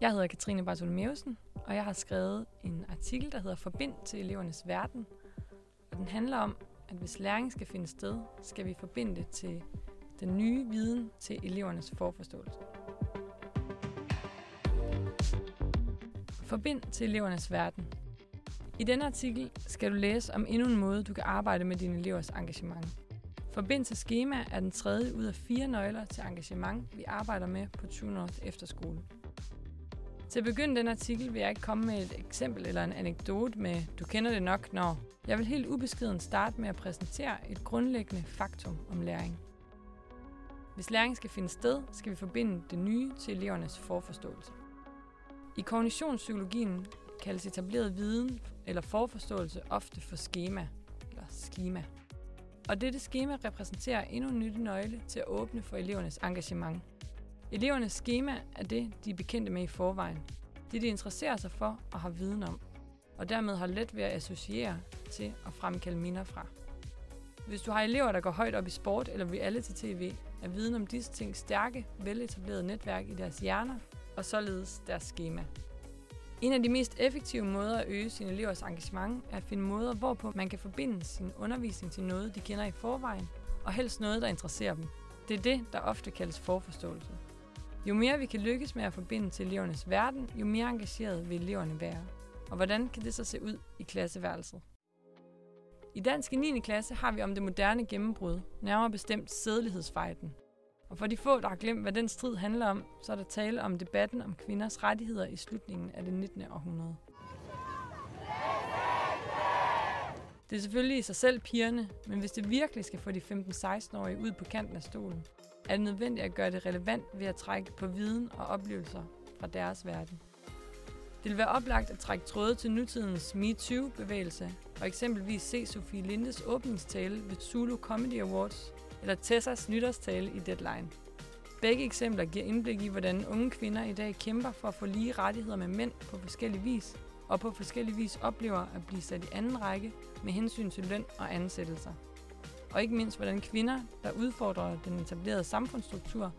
Jeg hedder Katrine Bartolomeusen, og jeg har skrevet en artikel, der hedder Forbind til elevernes verden. Og den handler om, at hvis læring skal finde sted, skal vi forbinde det til den nye viden til elevernes forforståelse. Forbind til elevernes verden. I denne artikel skal du læse om endnu en måde, du kan arbejde med dine elevers engagement. Forbind til skema er den tredje ud af fire nøgler til engagement, vi arbejder med på True North Efterskole. Til at begynde den artikel vil jeg ikke komme med et eksempel eller en anekdote med, du kender det nok, når jeg vil helt ubeskeden starte med at præsentere et grundlæggende faktum om læring. Hvis læring skal finde sted, skal vi forbinde det nye til elevernes forforståelse. I kognitionspsykologien kaldes etableret viden eller forforståelse ofte for schema eller schema. Og dette schema repræsenterer endnu en nyttig nøgle til at åbne for elevernes engagement. Elevernes schema er det, de er bekendte med i forvejen. Det, de interesserer sig for og har viden om, og dermed har let ved at associere til at fremkalde minder fra. Hvis du har elever, der går højt op i sport eller reality-tv, er viden om disse ting stærke, veletablerede netværk i deres hjerner og således deres schema. En af de mest effektive måder at øge sine elevers engagement er at finde måder, hvorpå man kan forbinde sin undervisning til noget, de kender i forvejen, og helst noget, der interesserer dem. Det er det, der ofte kaldes forforståelse. Jo mere vi kan lykkes med at forbinde til elevernes verden, jo mere engageret vil eleverne være. Og hvordan kan det så se ud i klasseværelset? I dansk i 9. klasse har vi om det moderne gennembrud, nærmere bestemt sædelighedsfejden. Og for de få, der har glemt, hvad den strid handler om, så er der tale om debatten om kvinders rettigheder i slutningen af det 19. århundrede. Det er selvfølgelig i sig selv pigerne, men hvis det virkelig skal få de 15-16-årige ud på kanten af stolen, er det nødvendigt at gøre det relevant ved at trække på viden og oplevelser fra deres verden. Det vil være oplagt at trække tråde til nutidens MeToo-bevægelse og eksempelvis se Sofie Lindes åbningstale ved Zulu Comedy Awards eller Tessas nytårstale i Deadline. Begge eksempler giver indblik i, hvordan unge kvinder i dag kæmper for at få lige rettigheder med mænd på forskellige vis, og på forskellige vis oplever at blive sat i anden række med hensyn til løn og ansættelser. Og ikke mindst, hvordan kvinder, der udfordrer den etablerede samfundsstruktur,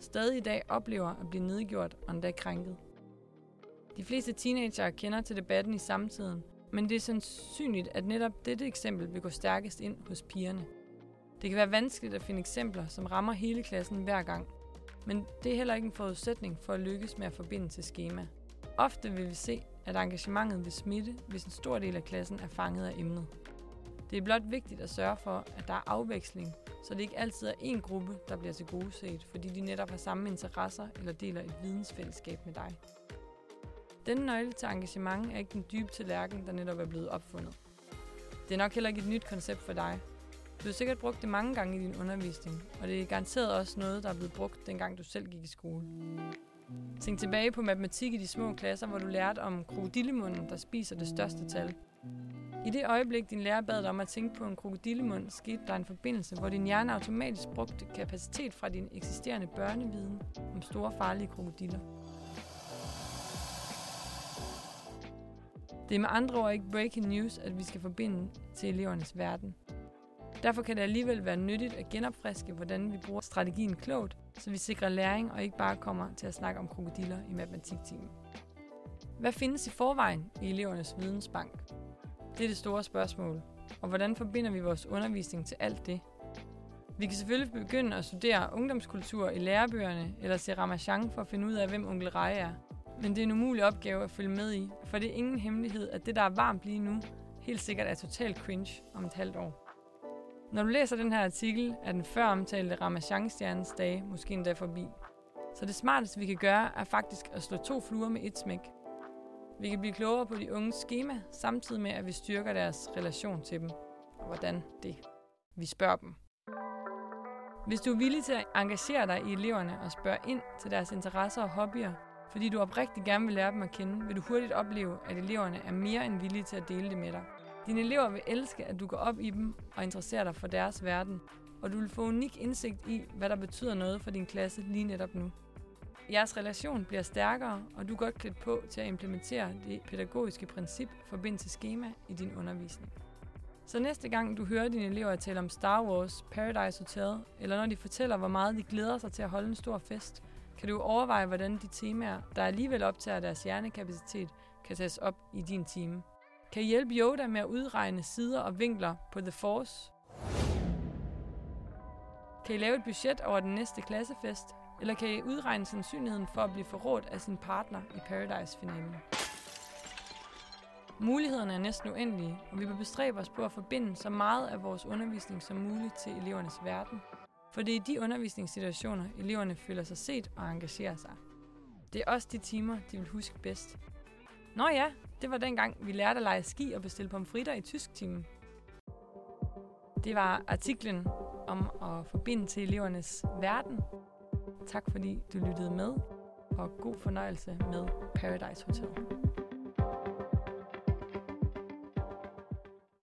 stadig i dag oplever at blive nedgjort og endda krænket. De fleste teenagere kender til debatten i samtiden, men det er sandsynligt, at netop dette eksempel vil gå stærkest ind hos pigerne. Det kan være vanskeligt at finde eksempler, som rammer hele klassen hver gang, men det er heller ikke en forudsætning for at lykkes med at forbinde til schema. Ofte vil vi se, at engagementet vil smitte, hvis en stor del af klassen er fanget af emnet. Det er blot vigtigt at sørge for, at der er afveksling, så det ikke altid er én gruppe, der bliver til gode set, fordi de netop har samme interesser eller deler et vidensfællesskab med dig. Denne nøgle til engagement er ikke den dybe tallerken, der netop er blevet opfundet. Det er nok heller ikke et nyt koncept for dig. Du har sikkert brugt det mange gange i din undervisning, og det er garanteret også noget, der er blevet brugt, dengang du selv gik i skole. Tænk tilbage på matematik i de små klasser, hvor du lærte om krokodillemunden, der spiser det største tal. I det øjeblik, din lærer bad dig om at tænke på en krokodillemund, skete der en forbindelse, hvor din hjerne automatisk brugte kapacitet fra din eksisterende børneviden om store farlige krokodiller. Det er med andre ord ikke breaking news, at vi skal forbinde til elevernes verden. Derfor kan det alligevel være nyttigt at genopfriske, hvordan vi bruger strategien klogt, så vi sikrer læring og ikke bare kommer til at snakke om krokodiller i matematiktimen. Hvad findes i forvejen i elevernes vidensbank? Det er det store spørgsmål. Og hvordan forbinder vi vores undervisning til alt det? Vi kan selvfølgelig begynde at studere ungdomskultur i lærebøgerne eller se Ramachan for at finde ud af, hvem onkel Rej er. Men det er en umulig opgave at følge med i, for det er ingen hemmelighed, at det, der er varmt lige nu, helt sikkert er totalt cringe om et halvt år. Når du læser den her artikel, er den før omtalte Ramachan-stjernens dage måske endda forbi. Så det smarteste, vi kan gøre, er faktisk at slå to fluer med et smæk. Vi kan blive klogere på de unges schema, samtidig med, at vi styrker deres relation til dem. Og hvordan det? Vi spørger dem. Hvis du er villig til at engagere dig i eleverne og spørge ind til deres interesser og hobbyer, fordi du oprigtigt gerne vil lære dem at kende, vil du hurtigt opleve, at eleverne er mere end villige til at dele det med dig. Dine elever vil elske, at du går op i dem og interesserer dig for deres verden, og du vil få unik indsigt i, hvad der betyder noget for din klasse lige netop nu. Jeres relation bliver stærkere, og du er godt klædt på til at implementere det pædagogiske princip forbindt til schema i din undervisning. Så næste gang du hører dine elever tale om Star Wars, Paradise Hotel, eller når de fortæller, hvor meget de glæder sig til at holde en stor fest, kan du overveje, hvordan de temaer, der alligevel optager deres hjernekapacitet, kan tages op i din time. Kan I hjælpe Yoda med at udregne sider og vinkler på The Force? Kan I lave et budget over den næste klassefest? Eller kan I udregne sandsynligheden for at blive forrådt af sin partner i Paradise-finalen? Mulighederne er næsten uendelige, og vi vil bestræbe os på at forbinde så meget af vores undervisning som muligt til elevernes verden. For det er i de undervisningssituationer, eleverne føler sig set og engagerer sig. Det er også de timer, de vil huske bedst. Nå ja, det var dengang, vi lærte at lege ski og bestille pomfritter i tysk timen. Det var artiklen om at forbinde til elevernes verden. Tak fordi du lyttede med, og god fornøjelse med Paradise Hotel.